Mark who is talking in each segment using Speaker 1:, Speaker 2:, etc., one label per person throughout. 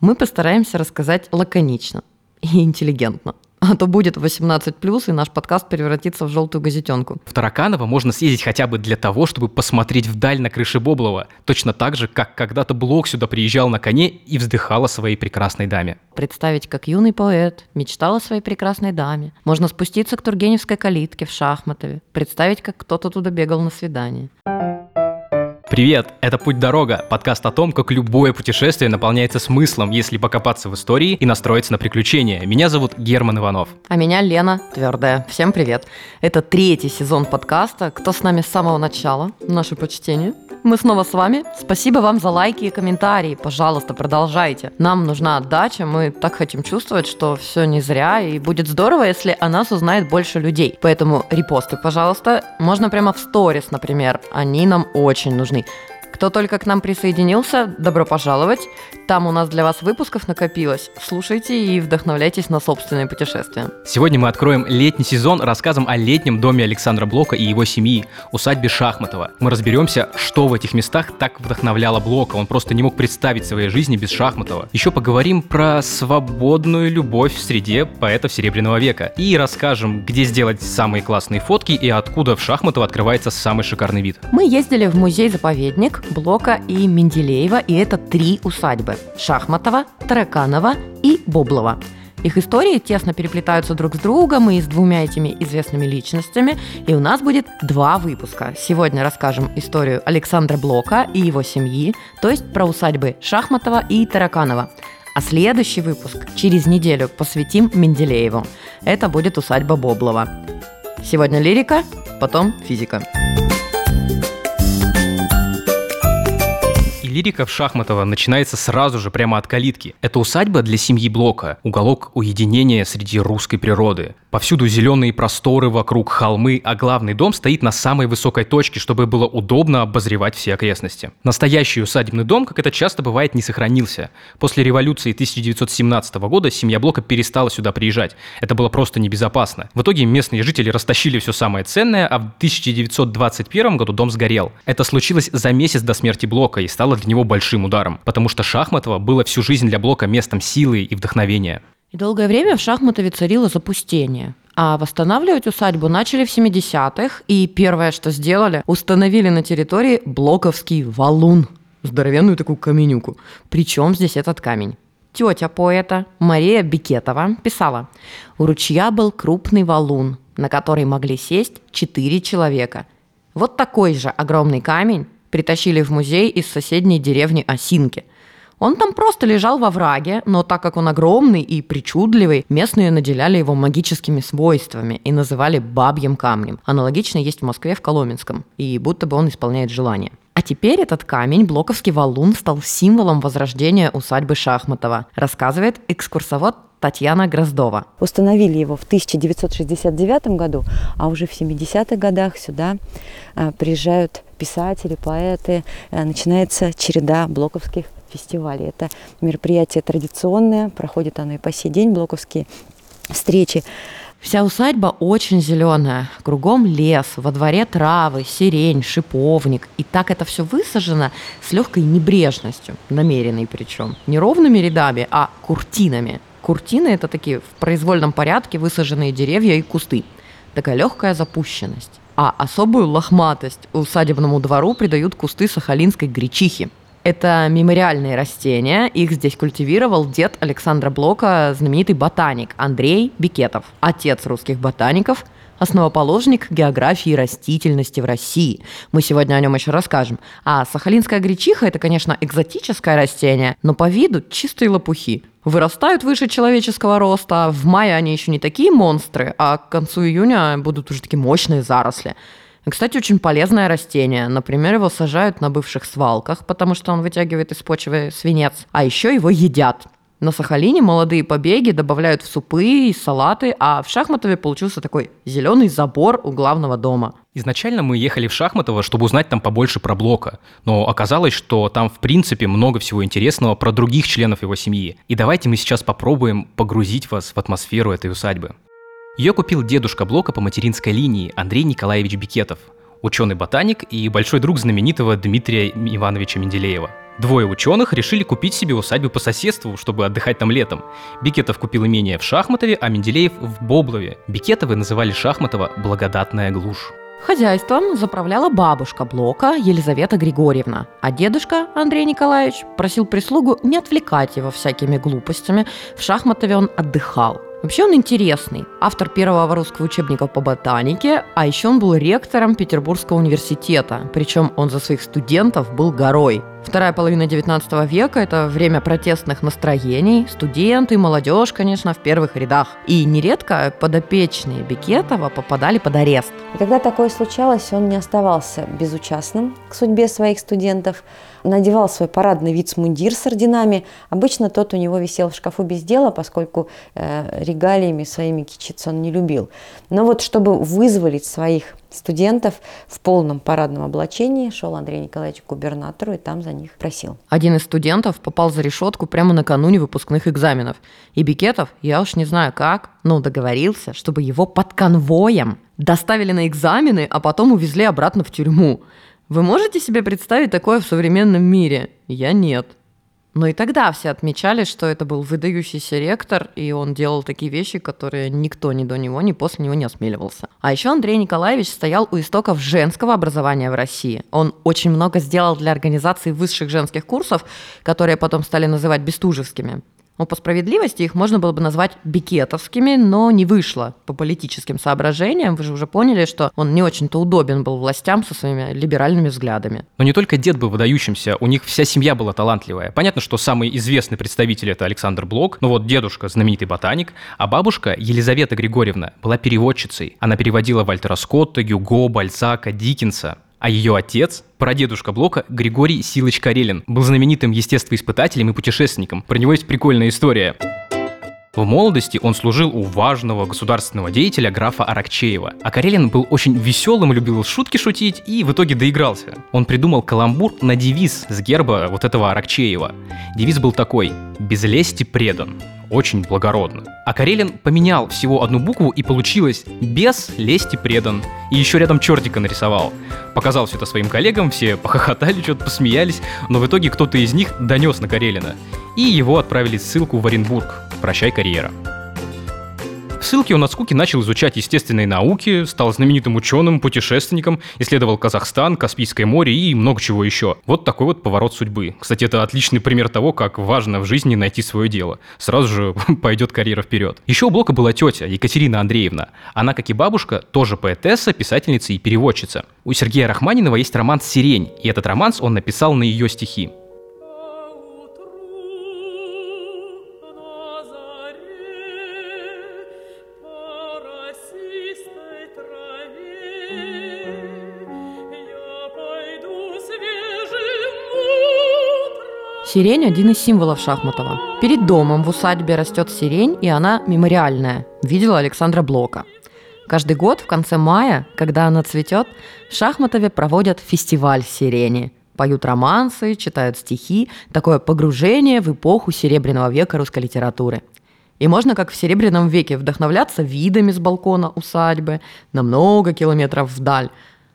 Speaker 1: Мы постараемся рассказать лаконично и интеллигентно. А то будет 18+, и наш подкаст превратится в желтую газетенку.
Speaker 2: В Тараканово можно съездить хотя бы для того, чтобы посмотреть вдаль на крыше Боблова. Точно так же, как когда-то Блок сюда приезжал на коне и вздыхал о своей прекрасной даме.
Speaker 1: Представить, как юный поэт мечтал о своей прекрасной даме. Можно спуститься к Тургеневской калитке в Шахматове. Представить, как кто-то туда бегал на свидание.
Speaker 2: Привет, это «Путь-дорога», подкаст о том, как любое путешествие наполняется смыслом, если покопаться в истории и настроиться на приключения. Меня зовут Герман Иванов.
Speaker 1: А меня Лена Твердая. Всем привет. Это третий сезон подкаста. Кто с нами с самого начала? Наше почтение. Мы снова с вами. Спасибо вам за лайки и комментарии. Пожалуйста, продолжайте. Нам нужна отдача. Мы так хотим чувствовать, что все не зря. И будет здорово, если о нас узнает больше людей. Поэтому репосты, пожалуйста. Можно прямо в сторис, например. Они нам очень нужны. me. Кто только к нам присоединился, добро пожаловать. Там у нас для вас выпусков накопилось. Слушайте и вдохновляйтесь на собственные путешествия.
Speaker 2: Сегодня мы откроем летний сезон рассказом о летнем доме Александра Блока и его семьи, усадьбе Шахматова. Мы разберемся, что в этих местах так вдохновляло Блока. Он просто не мог представить своей жизни без Шахматова. Еще поговорим про свободную любовь в среде поэтов Серебряного века. И расскажем, где сделать самые классные фотки и откуда в Шахматово открывается самый шикарный вид.
Speaker 1: Мы ездили в музей-заповедник, Блока и Менделеева, и это три усадьбы – Шахматова, Тараканова и Боблова. Их истории тесно переплетаются друг с другом и с двумя этими известными личностями, и у нас будет два выпуска. Сегодня расскажем историю Александра Блока и его семьи, то есть про усадьбы Шахматова и Тараканова. А следующий выпуск через неделю посвятим Менделееву. Это будет усадьба Боблова. Сегодня лирика, потом физика.
Speaker 2: лирика в Шахматова начинается сразу же прямо от калитки. Это усадьба для семьи Блока, уголок уединения среди русской природы. Повсюду зеленые просторы вокруг холмы, а главный дом стоит на самой высокой точке, чтобы было удобно обозревать все окрестности. Настоящий усадебный дом, как это часто бывает, не сохранился. После революции 1917 года семья Блока перестала сюда приезжать. Это было просто небезопасно. В итоге местные жители растащили все самое ценное, а в 1921 году дом сгорел. Это случилось за месяц до смерти Блока и стало для него большим ударом, потому что Шахматово было всю жизнь для Блока местом силы и вдохновения.
Speaker 1: И долгое время в Шахматове царило запустение. А восстанавливать усадьбу начали в 70-х, и первое, что сделали, установили на территории Блоковский валун. Здоровенную такую каменюку. Причем здесь этот камень? Тетя поэта Мария Бикетова писала, у ручья был крупный валун, на который могли сесть четыре человека. Вот такой же огромный камень притащили в музей из соседней деревни Осинки. Он там просто лежал во враге, но так как он огромный и причудливый, местные наделяли его магическими свойствами и называли бабьим камнем. Аналогично есть в Москве в Коломенском, и будто бы он исполняет желание. А теперь этот камень, Блоковский валун, стал символом возрождения усадьбы Шахматова, рассказывает экскурсовод Татьяна Гроздова.
Speaker 3: Установили его в 1969 году, а уже в 70-х годах сюда а, приезжают писатели, поэты. А, начинается череда блоковских фестивалей. Это мероприятие традиционное, проходит оно и по сей день, блоковские встречи.
Speaker 1: Вся усадьба очень зеленая. Кругом лес, во дворе травы, сирень, шиповник. И так это все высажено с легкой небрежностью, намеренной причем. Не ровными рядами, а куртинами. Куртины – это такие в произвольном порядке высаженные деревья и кусты. Такая легкая запущенность. А особую лохматость усадебному двору придают кусты сахалинской гречихи. Это мемориальные растения. Их здесь культивировал дед Александра Блока, знаменитый ботаник Андрей Бикетов, отец русских ботаников – основоположник географии растительности в России. Мы сегодня о нем еще расскажем. А сахалинская гречиха – это, конечно, экзотическое растение, но по виду чистые лопухи. Вырастают выше человеческого роста, в мае они еще не такие монстры, а к концу июня будут уже такие мощные заросли. Кстати, очень полезное растение. Например, его сажают на бывших свалках, потому что он вытягивает из почвы свинец. А еще его едят. На Сахалине молодые побеги добавляют в супы и салаты, а в Шахматове получился такой зеленый забор у главного дома.
Speaker 2: Изначально мы ехали в Шахматово, чтобы узнать там побольше про Блока, но оказалось, что там в принципе много всего интересного про других членов его семьи. И давайте мы сейчас попробуем погрузить вас в атмосферу этой усадьбы. Ее купил дедушка Блока по материнской линии Андрей Николаевич Бикетов, ученый-ботаник и большой друг знаменитого Дмитрия Ивановича Менделеева – Двое ученых решили купить себе усадьбу по соседству, чтобы отдыхать там летом. Бикетов купил имение в Шахматове, а Менделеев в Боблове. Бикетовы называли Шахматова «благодатная глушь».
Speaker 1: Хозяйством заправляла бабушка Блока Елизавета Григорьевна, а дедушка Андрей Николаевич просил прислугу не отвлекать его всякими глупостями. В Шахматове он отдыхал. Вообще он интересный. Автор первого русского учебника по ботанике, а еще он был ректором Петербургского университета. Причем он за своих студентов был горой. Вторая половина 19 века – это время протестных настроений. Студенты, молодежь, конечно, в первых рядах. И нередко подопечные Бекетова попадали под арест.
Speaker 3: И когда такое случалось, он не оставался безучастным к судьбе своих студентов, надевал свой парадный вицмундир с орденами. Обычно тот у него висел в шкафу без дела, поскольку э, регалиями своими кичиться он не любил. Но вот чтобы вызволить своих студентов в полном парадном облачении шел Андрей Николаевич к губернатору и там за них просил.
Speaker 1: Один из студентов попал за решетку прямо накануне выпускных экзаменов. И Бикетов, я уж не знаю как, но договорился, чтобы его под конвоем доставили на экзамены, а потом увезли обратно в тюрьму. Вы можете себе представить такое в современном мире? Я нет. Но и тогда все отмечали, что это был выдающийся ректор, и он делал такие вещи, которые никто ни до него, ни после него не осмеливался. А еще Андрей Николаевич стоял у истоков женского образования в России. Он очень много сделал для организации высших женских курсов, которые потом стали называть бестужевскими. Ну, по справедливости их можно было бы назвать бикетовскими, но не вышло по политическим соображениям. Вы же уже поняли, что он не очень-то удобен был властям со своими либеральными взглядами.
Speaker 2: Но не только дед был выдающимся, у них вся семья была талантливая. Понятно, что самый известный представитель это Александр Блок, но вот дедушка знаменитый ботаник, а бабушка Елизавета Григорьевна была переводчицей. Она переводила Вальтера Скотта, Гюго, Бальзака, Диккенса. А ее отец, прадедушка Блока, Григорий Силыч Карелин, был знаменитым естествоиспытателем и путешественником. Про него есть прикольная история. В молодости он служил у важного государственного деятеля графа Аракчеева. А Карелин был очень веселым, любил шутки шутить и в итоге доигрался. Он придумал каламбур на девиз с герба вот этого Аракчеева. Девиз был такой «Без лести предан» очень благородно. А Карелин поменял всего одну букву и получилось «без лести предан». И еще рядом чертика нарисовал. Показал все это своим коллегам, все похохотали, что-то посмеялись, но в итоге кто-то из них донес на Карелина. И его отправили ссылку в Оренбург. Прощай, карьера. В ссылке он от скуки начал изучать естественные науки, стал знаменитым ученым, путешественником, исследовал Казахстан, Каспийское море и много чего еще. Вот такой вот поворот судьбы. Кстати, это отличный пример того, как важно в жизни найти свое дело. Сразу же пойдет карьера вперед. Еще у Блока была тетя, Екатерина Андреевна. Она, как и бабушка, тоже поэтесса, писательница и переводчица. У Сергея Рахманинова есть роман «Сирень», и этот романс он написал на ее стихи.
Speaker 1: Сирень – один из символов Шахматова. Перед домом в усадьбе растет сирень, и она мемориальная. Видела Александра Блока. Каждый год в конце мая, когда она цветет, в Шахматове проводят фестиваль сирени. Поют романсы, читают стихи. Такое погружение в эпоху Серебряного века русской литературы. И можно, как в Серебряном веке, вдохновляться видами с балкона усадьбы на много километров вдаль.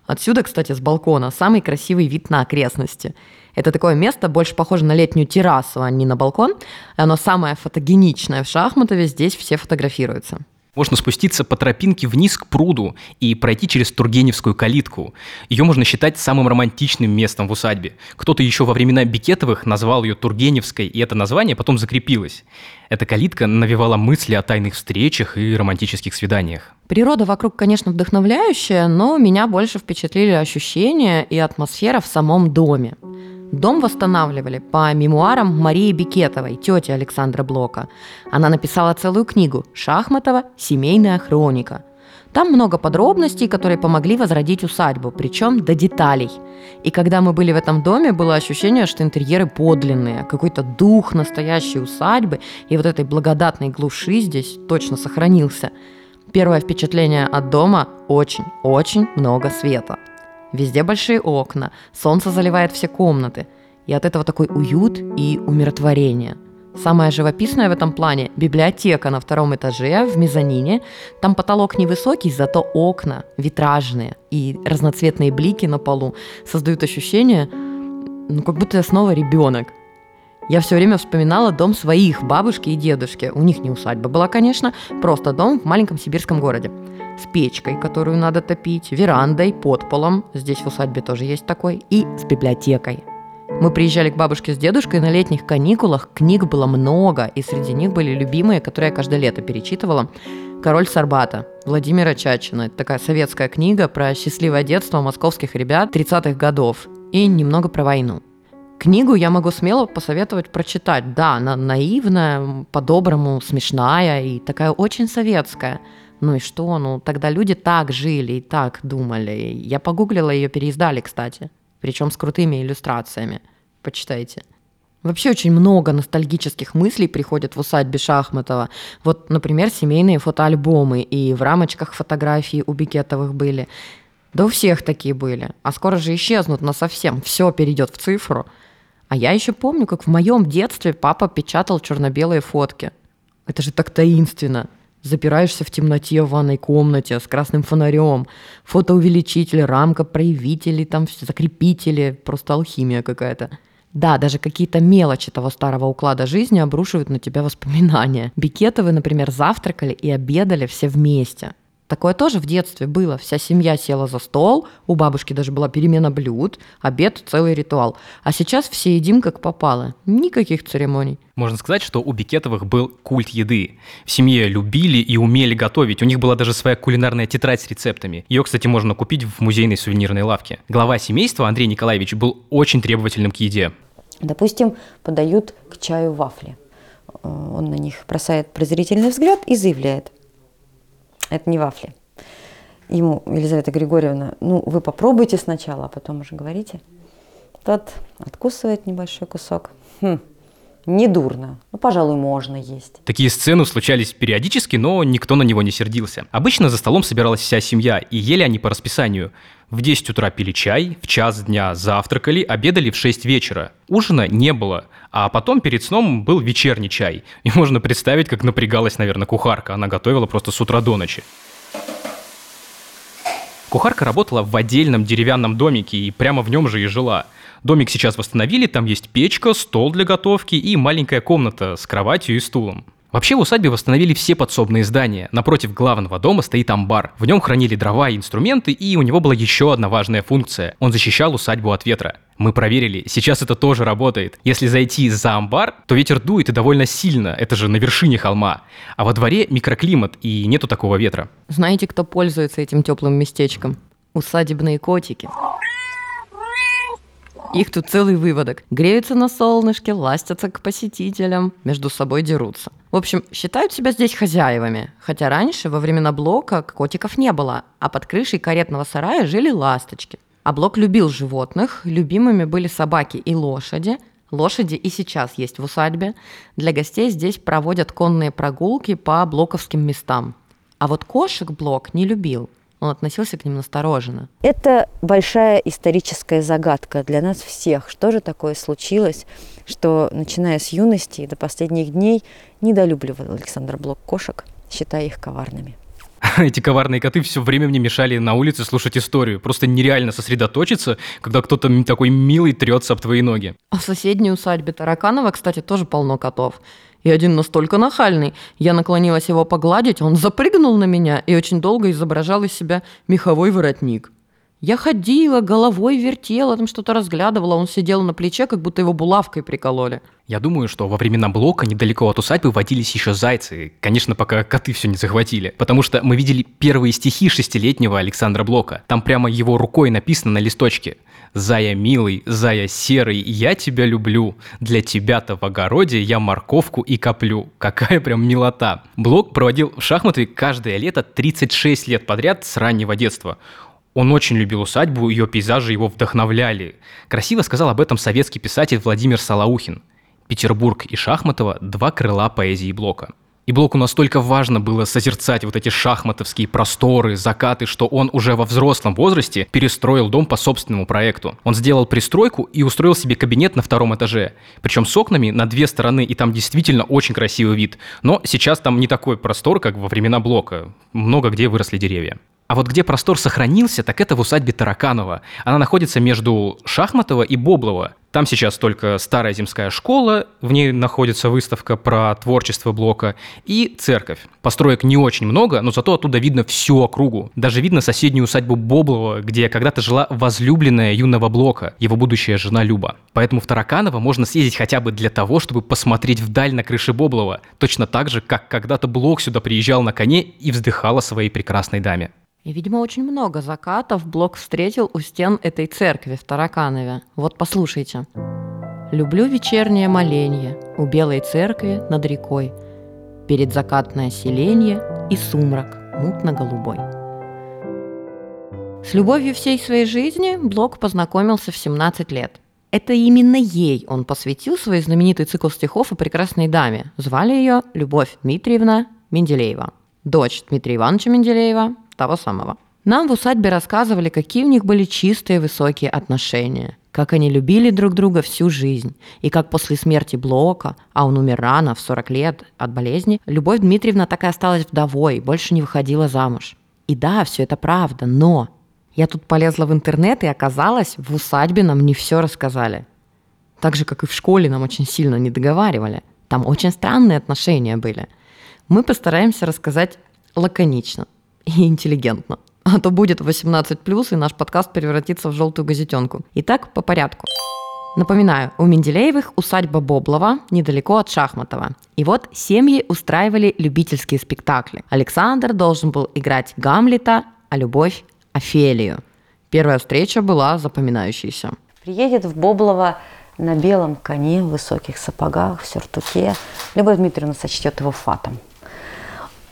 Speaker 1: Отсюда, кстати, с балкона самый красивый вид на окрестности – это такое место, больше похоже на летнюю террасу, а не на балкон. Оно самое фотогеничное в Шахматове, здесь все фотографируются.
Speaker 2: Можно спуститься по тропинке вниз к пруду и пройти через Тургеневскую калитку. Ее можно считать самым романтичным местом в усадьбе. Кто-то еще во времена Бикетовых назвал ее Тургеневской, и это название потом закрепилось. Эта калитка навевала мысли о тайных встречах и романтических свиданиях.
Speaker 1: Природа вокруг, конечно, вдохновляющая, но меня больше впечатлили ощущения и атмосфера в самом доме. Дом восстанавливали по мемуарам Марии Бикетовой, тети Александра Блока. Она написала целую книгу «Шахматова. Семейная хроника». Там много подробностей, которые помогли возродить усадьбу, причем до деталей. И когда мы были в этом доме, было ощущение, что интерьеры подлинные, какой-то дух настоящей усадьбы и вот этой благодатной глуши здесь точно сохранился. Первое впечатление от дома – очень-очень много света – Везде большие окна, солнце заливает все комнаты. И от этого такой уют и умиротворение. Самое живописное в этом плане – библиотека на втором этаже в мезонине. Там потолок невысокий, зато окна витражные и разноцветные блики на полу создают ощущение, ну как будто я снова ребенок. Я все время вспоминала дом своих бабушки и дедушки. У них не усадьба была, конечно, просто дом в маленьком сибирском городе. С печкой, которую надо топить, верандой, подполом, здесь в усадьбе тоже есть такой, и с библиотекой. Мы приезжали к бабушке с дедушкой на летних каникулах, книг было много, и среди них были любимые, которые я каждое лето перечитывала. «Король Сарбата» Владимира Чачина. Это такая советская книга про счастливое детство московских ребят 30-х годов и немного про войну. Книгу я могу смело посоветовать прочитать. Да, она наивная, по-доброму смешная и такая очень советская. Ну и что? Ну тогда люди так жили и так думали. Я погуглила, ее переиздали, кстати. Причем с крутыми иллюстрациями. Почитайте. Вообще очень много ностальгических мыслей приходит в усадьбе Шахматова. Вот, например, семейные фотоальбомы, и в рамочках фотографии у Бикетовых были. Да у всех такие были. А скоро же исчезнут на совсем. Все перейдет в цифру. А я еще помню, как в моем детстве папа печатал черно-белые фотки. Это же так таинственно. Запираешься в темноте в ванной комнате с красным фонарем, фотоувеличитель, рамка, проявители, там закрепители, просто алхимия какая-то. Да, даже какие-то мелочи того старого уклада жизни обрушивают на тебя воспоминания. Бикетовы, например, завтракали и обедали все вместе – Такое тоже в детстве было. Вся семья села за стол, у бабушки даже была перемена блюд, обед – целый ритуал. А сейчас все едим как попало. Никаких церемоний.
Speaker 2: Можно сказать, что у Бикетовых был культ еды. В семье любили и умели готовить. У них была даже своя кулинарная тетрадь с рецептами. Ее, кстати, можно купить в музейной сувенирной лавке. Глава семейства Андрей Николаевич был очень требовательным к еде.
Speaker 3: Допустим, подают к чаю вафли. Э, он на них бросает презрительный взгляд и заявляет – это не вафли. Ему Елизавета Григорьевна, ну, вы попробуйте сначала, а потом уже говорите. Тот откусывает небольшой кусок. Хм, недурно. Ну, пожалуй, можно есть.
Speaker 2: Такие сцены случались периодически, но никто на него не сердился. Обычно за столом собиралась вся семья, и ели они по расписанию. В 10 утра пили чай, в час дня завтракали, обедали в 6 вечера. Ужина не было, а потом перед сном был вечерний чай. И можно представить, как напрягалась, наверное, кухарка. Она готовила просто с утра до ночи. Кухарка работала в отдельном деревянном домике и прямо в нем же и жила. Домик сейчас восстановили, там есть печка, стол для готовки и маленькая комната с кроватью и стулом. Вообще в усадьбе восстановили все подсобные здания. Напротив главного дома стоит амбар. В нем хранили дрова и инструменты, и у него была еще одна важная функция. Он защищал усадьбу от ветра. Мы проверили, сейчас это тоже работает. Если зайти за амбар, то ветер дует и довольно сильно, это же на вершине холма. А во дворе микроклимат и нету такого ветра.
Speaker 1: Знаете, кто пользуется этим теплым местечком? Усадебные котики. Их тут целый выводок. Греются на солнышке, ластятся к посетителям, между собой дерутся. В общем, считают себя здесь хозяевами. Хотя раньше, во времена Блока, котиков не было, а под крышей каретного сарая жили ласточки. А Блок любил животных, любимыми были собаки и лошади. Лошади и сейчас есть в усадьбе. Для гостей здесь проводят конные прогулки по блоковским местам. А вот кошек Блок не любил – он относился к ним настороженно.
Speaker 3: Это большая историческая загадка для нас всех. Что же такое случилось, что, начиная с юности и до последних дней, недолюбливал Александр Блок кошек, считая их коварными.
Speaker 2: Эти коварные коты все время мне мешали на улице слушать историю. Просто нереально сосредоточиться, когда кто-то такой милый трется об твои ноги.
Speaker 1: А в соседней усадьбе Тараканова, кстати, тоже полно котов. И один настолько нахальный. Я наклонилась его погладить, он запрыгнул на меня и очень долго изображал из себя меховой воротник. Я ходила, головой вертела, там что-то разглядывала, он сидел на плече, как будто его булавкой прикололи.
Speaker 2: Я думаю, что во времена Блока недалеко от усадьбы водились еще зайцы. Конечно, пока коты все не захватили. Потому что мы видели первые стихи шестилетнего Александра Блока. Там прямо его рукой написано на листочке. «Зая милый, зая серый, я тебя люблю. Для тебя-то в огороде я морковку и коплю». Какая прям милота. Блок проводил в шахматы каждое лето 36 лет подряд с раннего детства. Он очень любил усадьбу, ее пейзажи его вдохновляли. Красиво сказал об этом советский писатель Владимир Салаухин. Петербург и Шахматова – два крыла поэзии Блока. И Блоку настолько важно было созерцать вот эти шахматовские просторы, закаты, что он уже во взрослом возрасте перестроил дом по собственному проекту. Он сделал пристройку и устроил себе кабинет на втором этаже. Причем с окнами на две стороны, и там действительно очень красивый вид. Но сейчас там не такой простор, как во времена Блока. Много где выросли деревья. А вот где простор сохранился, так это в усадьбе Тараканова. Она находится между Шахматова и Боблова. Там сейчас только старая земская школа, в ней находится выставка про творчество Блока, и церковь. Построек не очень много, но зато оттуда видно всю округу. Даже видно соседнюю усадьбу Боблова, где когда-то жила возлюбленная юного Блока, его будущая жена Люба. Поэтому в Тараканово можно съездить хотя бы для того, чтобы посмотреть вдаль на крыше Боблова, точно так же, как когда-то Блок сюда приезжал на коне и вздыхал о своей прекрасной даме.
Speaker 1: И, видимо, очень много закатов Блок встретил у стен этой церкви в Тараканове. Вот послушайте. «Люблю вечернее моленье у белой церкви над рекой, перед закатное селенье и сумрак мутно-голубой». С любовью всей своей жизни Блок познакомился в 17 лет. Это именно ей он посвятил свой знаменитый цикл стихов о прекрасной даме. Звали ее Любовь Дмитриевна Менделеева, дочь Дмитрия Ивановича Менделеева, того самого. Нам в усадьбе рассказывали, какие у них были чистые высокие отношения, как они любили друг друга всю жизнь, и как после смерти Блока, а он умер рано, в 40 лет, от болезни, Любовь Дмитриевна так и осталась вдовой, больше не выходила замуж. И да, все это правда, но я тут полезла в интернет, и оказалось, в усадьбе нам не все рассказали. Так же, как и в школе нам очень сильно не договаривали. Там очень странные отношения были. Мы постараемся рассказать лаконично и интеллигентно. А то будет 18+, и наш подкаст превратится в желтую газетенку. Итак, по порядку. Напоминаю, у Менделеевых усадьба Боблова недалеко от Шахматова. И вот семьи устраивали любительские спектакли. Александр должен был играть Гамлета, а Любовь – Офелию. Первая встреча была запоминающейся.
Speaker 3: Приедет в Боблово на белом коне, в высоких сапогах, в сюртуке. Любовь Дмитриевна сочтет его фатом.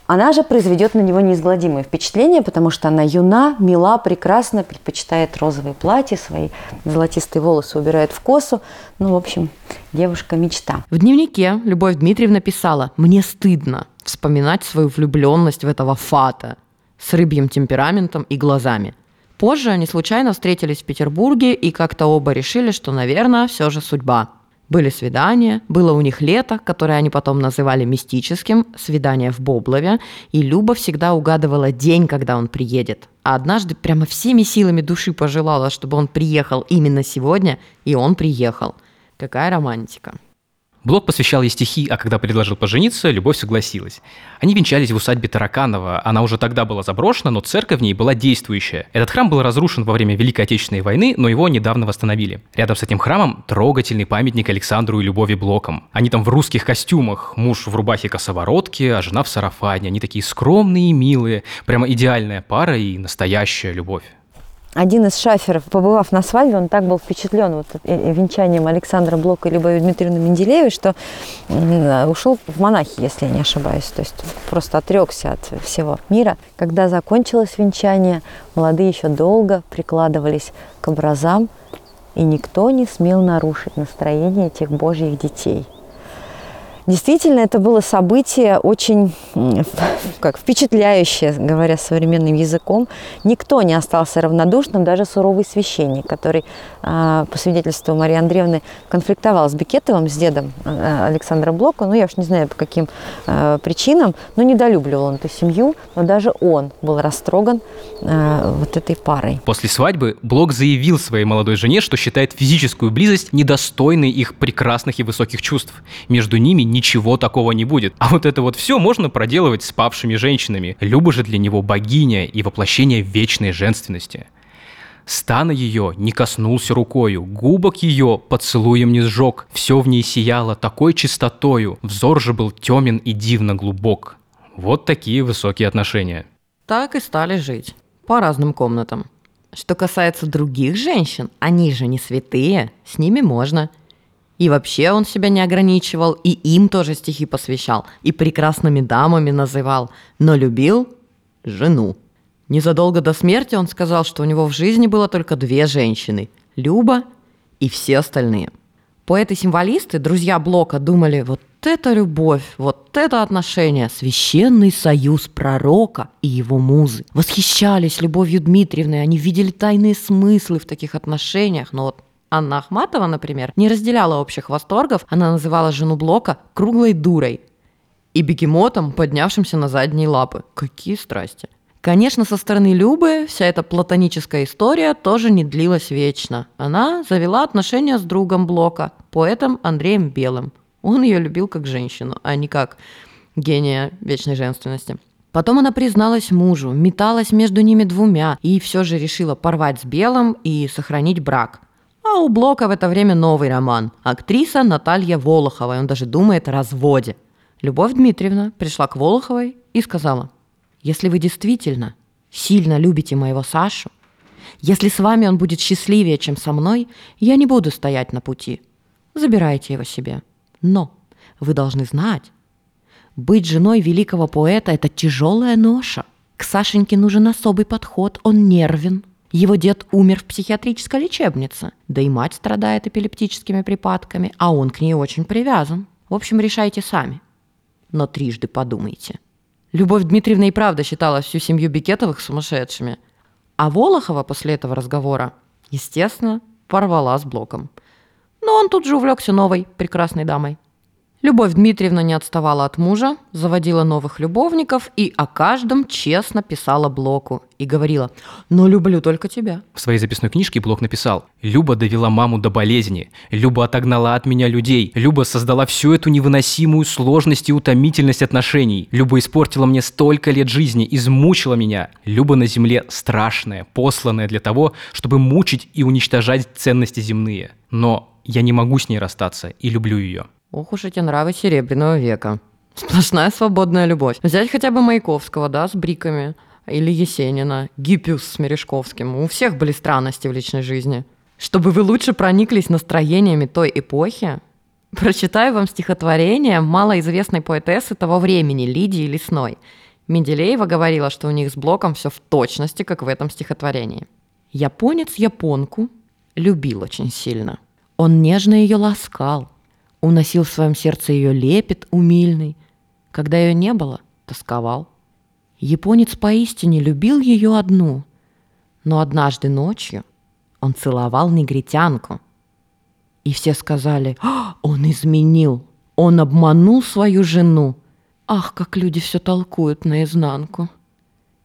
Speaker 3: Она же произведет на него неизгладимое впечатление, потому что она юна, мила, прекрасна, предпочитает розовые платья, свои золотистые волосы убирает в косу. Ну, в общем, девушка-мечта.
Speaker 1: В дневнике Любовь Дмитриевна писала «Мне стыдно вспоминать свою влюбленность в этого фата с рыбьим темпераментом и глазами». Позже они случайно встретились в Петербурге и как-то оба решили, что, наверное, все же судьба – были свидания, было у них лето, которое они потом называли мистическим, свидание в Боблове, и Люба всегда угадывала день, когда он приедет. А однажды прямо всеми силами души пожелала, чтобы он приехал именно сегодня, и он приехал. Какая романтика.
Speaker 2: Блок посвящал ей стихи, а когда предложил пожениться, Любовь согласилась. Они венчались в усадьбе Тараканова. Она уже тогда была заброшена, но церковь в ней была действующая. Этот храм был разрушен во время Великой Отечественной войны, но его недавно восстановили. Рядом с этим храмом трогательный памятник Александру и Любови Блоком. Они там в русских костюмах. Муж в рубахе косоворотки, а жена в сарафане. Они такие скромные и милые. Прямо идеальная пара и настоящая любовь
Speaker 3: один из шаферов, побывав на свадьбе, он так был впечатлен вот венчанием Александра Блока и Любови Дмитриевны Менделеевой, что ушел в монахи, если я не ошибаюсь. То есть просто отрекся от всего мира. Когда закончилось венчание, молодые еще долго прикладывались к образам, и никто не смел нарушить настроение этих божьих детей – Действительно, это было событие очень как, впечатляющее, говоря современным языком. Никто не остался равнодушным, даже суровый священник, который, а, по свидетельству Марии Андреевны, конфликтовал с Бекетовым, с дедом а, Александра Блока. Ну, я уж не знаю, по каким а, причинам, но недолюбливал он эту семью. Но даже он был растроган вот этой парой.
Speaker 2: После свадьбы Блок заявил своей молодой жене, что считает физическую близость недостойной их прекрасных и высоких чувств. Между ними ничего такого не будет. А вот это вот все можно проделывать с павшими женщинами. Люба же для него богиня и воплощение вечной женственности. Стана ее не коснулся рукою, губок ее поцелуем не сжег, все в ней сияло такой чистотою, взор же был темен и дивно глубок. Вот такие высокие отношения.
Speaker 1: Так и стали жить. По разным комнатам. Что касается других женщин, они же не святые, с ними можно – и вообще он себя не ограничивал, и им тоже стихи посвящал, и прекрасными дамами называл, но любил жену. Незадолго до смерти он сказал, что у него в жизни было только две женщины – Люба и все остальные. Поэты-символисты, друзья Блока, думали, вот это любовь, вот это отношение, священный союз пророка и его музы. Восхищались Любовью Дмитриевной, они видели тайные смыслы в таких отношениях, но вот Анна Ахматова, например, не разделяла общих восторгов, она называла жену Блока круглой дурой и бегемотом, поднявшимся на задние лапы. Какие страсти! Конечно, со стороны Любы вся эта платоническая история тоже не длилась вечно. Она завела отношения с другом Блока, поэтом Андреем Белым. Он ее любил как женщину, а не как гения вечной женственности. Потом она призналась мужу, металась между ними двумя и все же решила порвать с Белым и сохранить брак. А у Блока в это время новый роман. Актриса Наталья Волохова, и он даже думает о разводе. Любовь Дмитриевна пришла к Волоховой и сказала, если вы действительно сильно любите моего Сашу, если с вами он будет счастливее, чем со мной, я не буду стоять на пути. Забирайте его себе. Но вы должны знать, быть женой великого поэта – это тяжелая ноша. К Сашеньке нужен особый подход, он нервен. Его дед умер в психиатрической лечебнице, да и мать страдает эпилептическими припадками, а он к ней очень привязан. В общем, решайте сами. Но трижды подумайте. Любовь Дмитриевна и правда считала всю семью Бикетовых сумасшедшими. А Волохова после этого разговора, естественно, порвала с Блоком. Но он тут же увлекся новой прекрасной дамой. Любовь Дмитриевна не отставала от мужа, заводила новых любовников и о каждом честно писала Блоку и говорила «Но люблю только тебя».
Speaker 2: В своей записной книжке Блок написал «Люба довела маму до болезни, Люба отогнала от меня людей, Люба создала всю эту невыносимую сложность и утомительность отношений, Люба испортила мне столько лет жизни, измучила меня. Люба на земле страшная, посланная для того, чтобы мучить и уничтожать ценности земные. Но я не могу с ней расстаться и люблю ее».
Speaker 1: Ох уж эти нравы Серебряного века. Сплошная свободная любовь. Взять хотя бы Маяковского, да, с бриками. Или Есенина, Гиппиус с Мережковским. У всех были странности в личной жизни. Чтобы вы лучше прониклись настроениями той эпохи, прочитаю вам стихотворение малоизвестной поэтессы того времени Лидии Лесной. Менделеева говорила, что у них с Блоком все в точности, как в этом стихотворении. Японец японку любил очень сильно. Он нежно ее ласкал, уносил в своем сердце ее лепет умильный. Когда ее не было, тосковал. Японец поистине любил ее одну, но однажды ночью он целовал негритянку. И все сказали, «А, он изменил, он обманул свою жену. Ах, как люди все толкуют наизнанку.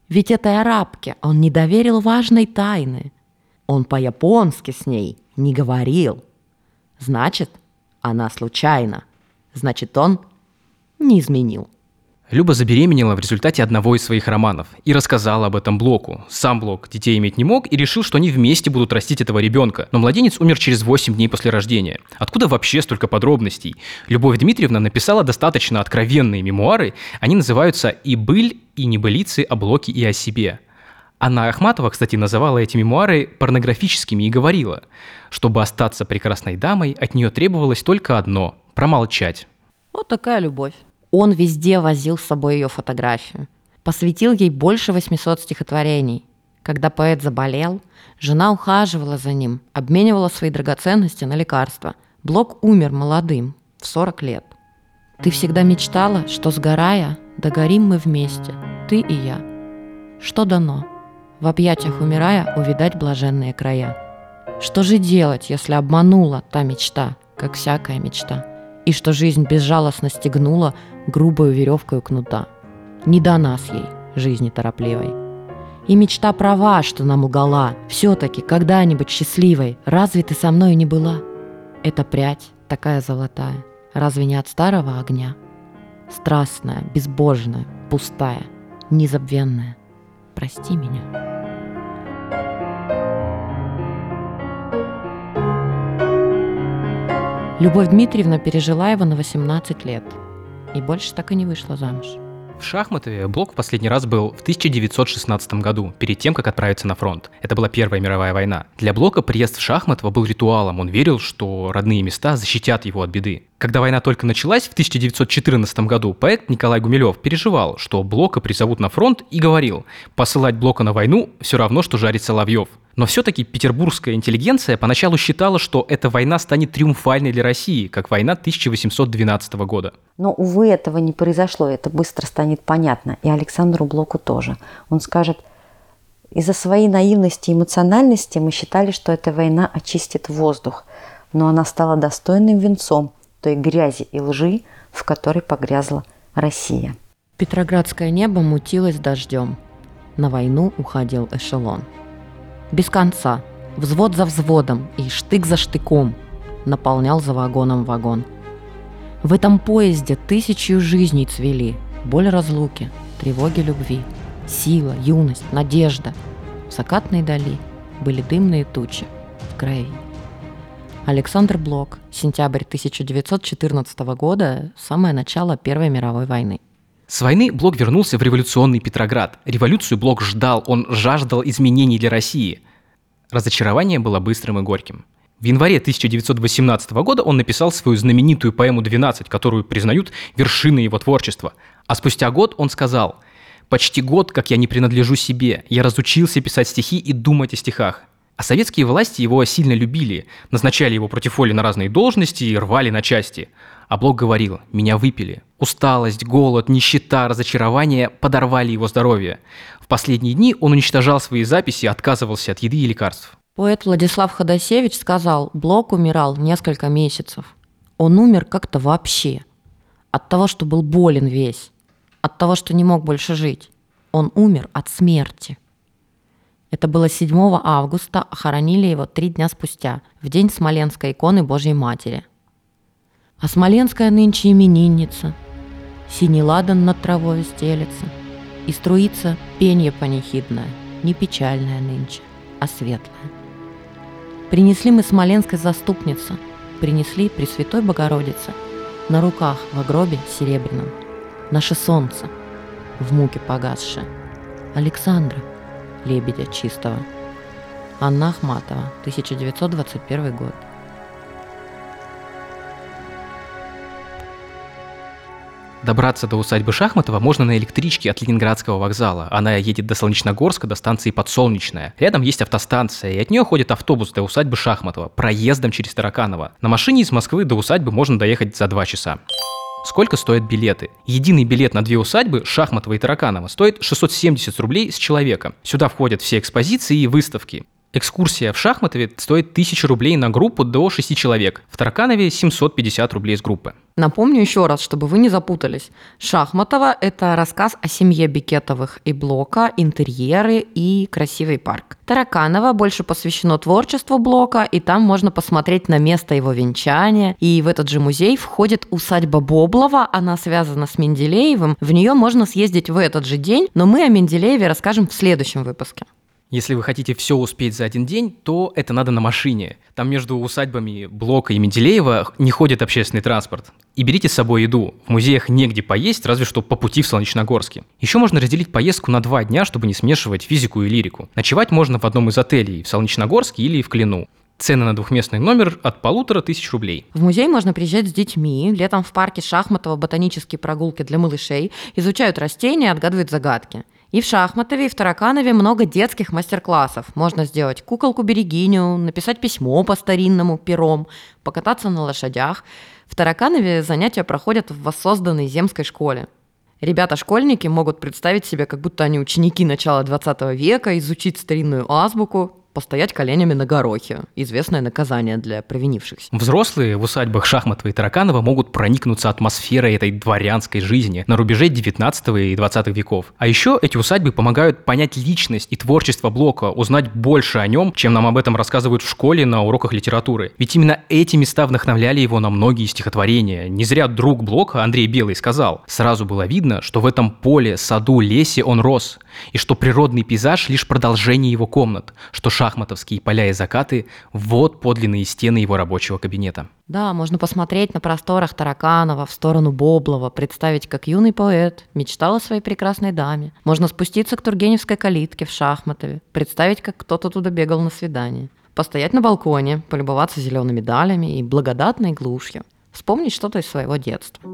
Speaker 1: Ведь этой арабке он не доверил важной тайны. Он по-японски с ней не говорил. Значит, она случайно. Значит, он не изменил.
Speaker 2: Люба забеременела в результате одного из своих романов и рассказала об этом Блоку. Сам Блок детей иметь не мог и решил, что они вместе будут растить этого ребенка. Но младенец умер через 8 дней после рождения. Откуда вообще столько подробностей? Любовь Дмитриевна написала достаточно откровенные мемуары. Они называются «И быль, и небылицы о Блоке и о себе». Анна Ахматова, кстати, называла эти мемуары порнографическими и говорила, чтобы остаться прекрасной дамой, от нее требовалось только одно – промолчать.
Speaker 1: Вот такая любовь. Он везде возил с собой ее фотографию. Посвятил ей больше 800 стихотворений. Когда поэт заболел, жена ухаживала за ним, обменивала свои драгоценности на лекарства. Блок умер молодым, в 40 лет. Ты всегда мечтала, что сгорая, догорим мы вместе, ты и я. Что дано? В объятиях умирая увидать блаженные края. Что же делать, если обманула та мечта, как всякая мечта, и что жизнь безжалостно стегнула грубую веревкой кнута? Не до нас ей, жизни торопливой. И мечта права, что нам лгала, все-таки когда-нибудь счастливой, разве ты со мной не была? Эта прядь такая золотая, разве не от старого огня? Страстная, безбожная, пустая, незабвенная. Прости меня. Любовь Дмитриевна пережила его на 18 лет и больше так и не вышла замуж.
Speaker 2: В Шахматове Блок в последний раз был в 1916 году, перед тем, как отправиться на фронт. Это была Первая мировая война. Для Блока приезд в Шахматово был ритуалом, он верил, что родные места защитят его от беды. Когда война только началась в 1914 году, поэт Николай Гумилев переживал, что Блока призовут на фронт и говорил, посылать Блока на войну все равно, что жарить соловьев. Но все-таки петербургская интеллигенция поначалу считала, что эта война станет триумфальной для России, как война 1812 года.
Speaker 3: Но, увы, этого не произошло, это быстро станет понятно. И Александру Блоку тоже. Он скажет, из-за своей наивности и эмоциональности мы считали, что эта война очистит воздух, но она стала достойным венцом той грязи и лжи, в которой погрязла Россия.
Speaker 1: Петроградское небо мутилось дождем – на войну уходил эшелон. Без конца, взвод за взводом и штык за штыком наполнял за вагоном вагон. В этом поезде тысячу жизней цвели, боль разлуки, тревоги любви, сила, юность, надежда. В закатной дали были дымные тучи в крови. Александр Блок, сентябрь 1914 года, самое начало Первой мировой войны.
Speaker 2: С войны Блок вернулся в революционный Петроград. Революцию Блок ждал, он жаждал изменений для России. Разочарование было быстрым и горьким. В январе 1918 года он написал свою знаменитую поэму «12», которую признают вершиной его творчества. А спустя год он сказал «Почти год, как я не принадлежу себе, я разучился писать стихи и думать о стихах. А советские власти его сильно любили, назначали его против воли на разные должности и рвали на части. А Блок говорил, меня выпили. Усталость, голод, нищета, разочарование подорвали его здоровье. В последние дни он уничтожал свои записи и отказывался от еды и лекарств.
Speaker 1: Поэт Владислав Ходосевич сказал, Блок умирал несколько месяцев. Он умер как-то вообще. От того, что был болен весь. От того, что не мог больше жить. Он умер от смерти. Это было 7 августа, а хоронили его три дня спустя, в день Смоленской иконы Божьей Матери. А Смоленская нынче именинница, синий ладан над травой стелется, и струится пенье панихидное, не печальное нынче, а светлое. Принесли мы Смоленской заступнице, принесли Пресвятой Богородице, на руках в гробе серебряном, наше солнце, в муке погасшее, Александра, лебедя чистого. Анна Ахматова, 1921 год.
Speaker 2: Добраться до усадьбы Шахматова можно на электричке от Ленинградского вокзала. Она едет до Солнечногорска, до станции Подсолнечная. Рядом есть автостанция, и от нее ходит автобус до усадьбы Шахматова, проездом через Тараканово. На машине из Москвы до усадьбы можно доехать за два часа. Сколько стоят билеты? Единый билет на две усадьбы, Шахматова и Тараканова, стоит 670 рублей с человека. Сюда входят все экспозиции и выставки. Экскурсия в Шахматове стоит 1000 рублей на группу до 6 человек. В Тараканове 750 рублей с группы.
Speaker 1: Напомню еще раз, чтобы вы не запутались. Шахматова – это рассказ о семье Бикетовых и Блока, интерьеры и красивый парк. Тараканова больше посвящено творчеству Блока, и там можно посмотреть на место его венчания. И в этот же музей входит усадьба Боблова, она связана с Менделеевым. В нее можно съездить в этот же день, но мы о Менделееве расскажем в следующем выпуске.
Speaker 2: Если вы хотите все успеть за один день, то это надо на машине. Там между усадьбами Блока и Менделеева не ходит общественный транспорт. И берите с собой еду. В музеях негде поесть, разве что по пути в Солнечногорске. Еще можно разделить поездку на два дня, чтобы не смешивать физику и лирику. Ночевать можно в одном из отелей в Солнечногорске или в Клину. Цены на двухместный номер от полутора тысяч рублей.
Speaker 1: В музей можно приезжать с детьми. Летом в парке Шахматова ботанические прогулки для малышей. Изучают растения, отгадывают загадки. И в Шахматове, и в Тараканове много детских мастер-классов. Можно сделать куколку-берегиню, написать письмо по-старинному пером, покататься на лошадях. В Тараканове занятия проходят в воссозданной земской школе. Ребята-школьники могут представить себе, как будто они ученики начала 20 века, изучить старинную азбуку, постоять коленями на горохе. Известное наказание для провинившихся.
Speaker 2: Взрослые в усадьбах Шахматова и Тараканова могут проникнуться атмосферой этой дворянской жизни на рубеже 19 и 20 веков. А еще эти усадьбы помогают понять личность и творчество Блока, узнать больше о нем, чем нам об этом рассказывают в школе на уроках литературы. Ведь именно эти места вдохновляли его на многие стихотворения. Не зря друг Блока Андрей Белый сказал, сразу было видно, что в этом поле, саду, лесе он рос, и что природный пейзаж лишь продолжение его комнат, что шахматовские поля и закаты – вот подлинные стены его рабочего кабинета.
Speaker 1: Да, можно посмотреть на просторах Тараканова в сторону Боблова, представить, как юный поэт мечтал о своей прекрасной даме. Можно спуститься к Тургеневской калитке в Шахматове, представить, как кто-то туда бегал на свидание. Постоять на балконе, полюбоваться зелеными далями и благодатной глушью. Вспомнить что-то из своего детства.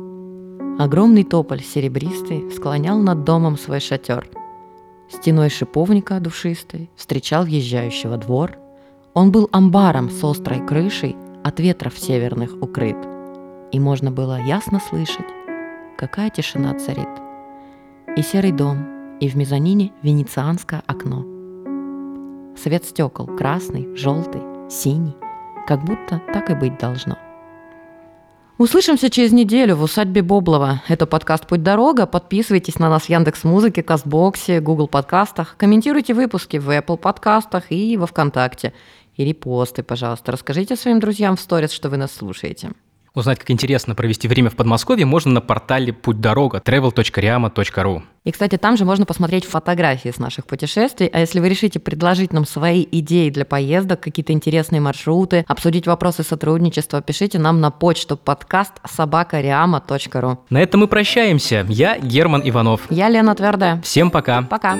Speaker 1: Огромный тополь серебристый склонял над домом свой шатер – Стеной шиповника душистой встречал въезжающего двор. Он был амбаром с острой крышей, от ветров северных укрыт. И можно было ясно слышать, какая тишина царит. И серый дом, и в мезонине венецианское окно. Свет стекол красный, желтый, синий, как будто так и быть должно. Услышимся через неделю в усадьбе Боблова. Это подкаст «Путь дорога». Подписывайтесь на нас в Яндекс Музыке, Казбоксе, Google подкастах. Комментируйте выпуски в Apple подкастах и во Вконтакте. И репосты, пожалуйста. Расскажите своим друзьям в сторис, что вы нас слушаете.
Speaker 2: Узнать, как интересно провести время в Подмосковье, можно на портале «Путь дорога» travel.riama.ru.
Speaker 1: И, кстати, там же можно посмотреть фотографии с наших путешествий. А если вы решите предложить нам свои идеи для поездок, какие-то интересные маршруты, обсудить вопросы сотрудничества, пишите нам на почту подкаст собакариама.ру.
Speaker 2: На этом мы прощаемся. Я Герман Иванов.
Speaker 1: Я Лена Твердая.
Speaker 2: Всем пока.
Speaker 1: Пока.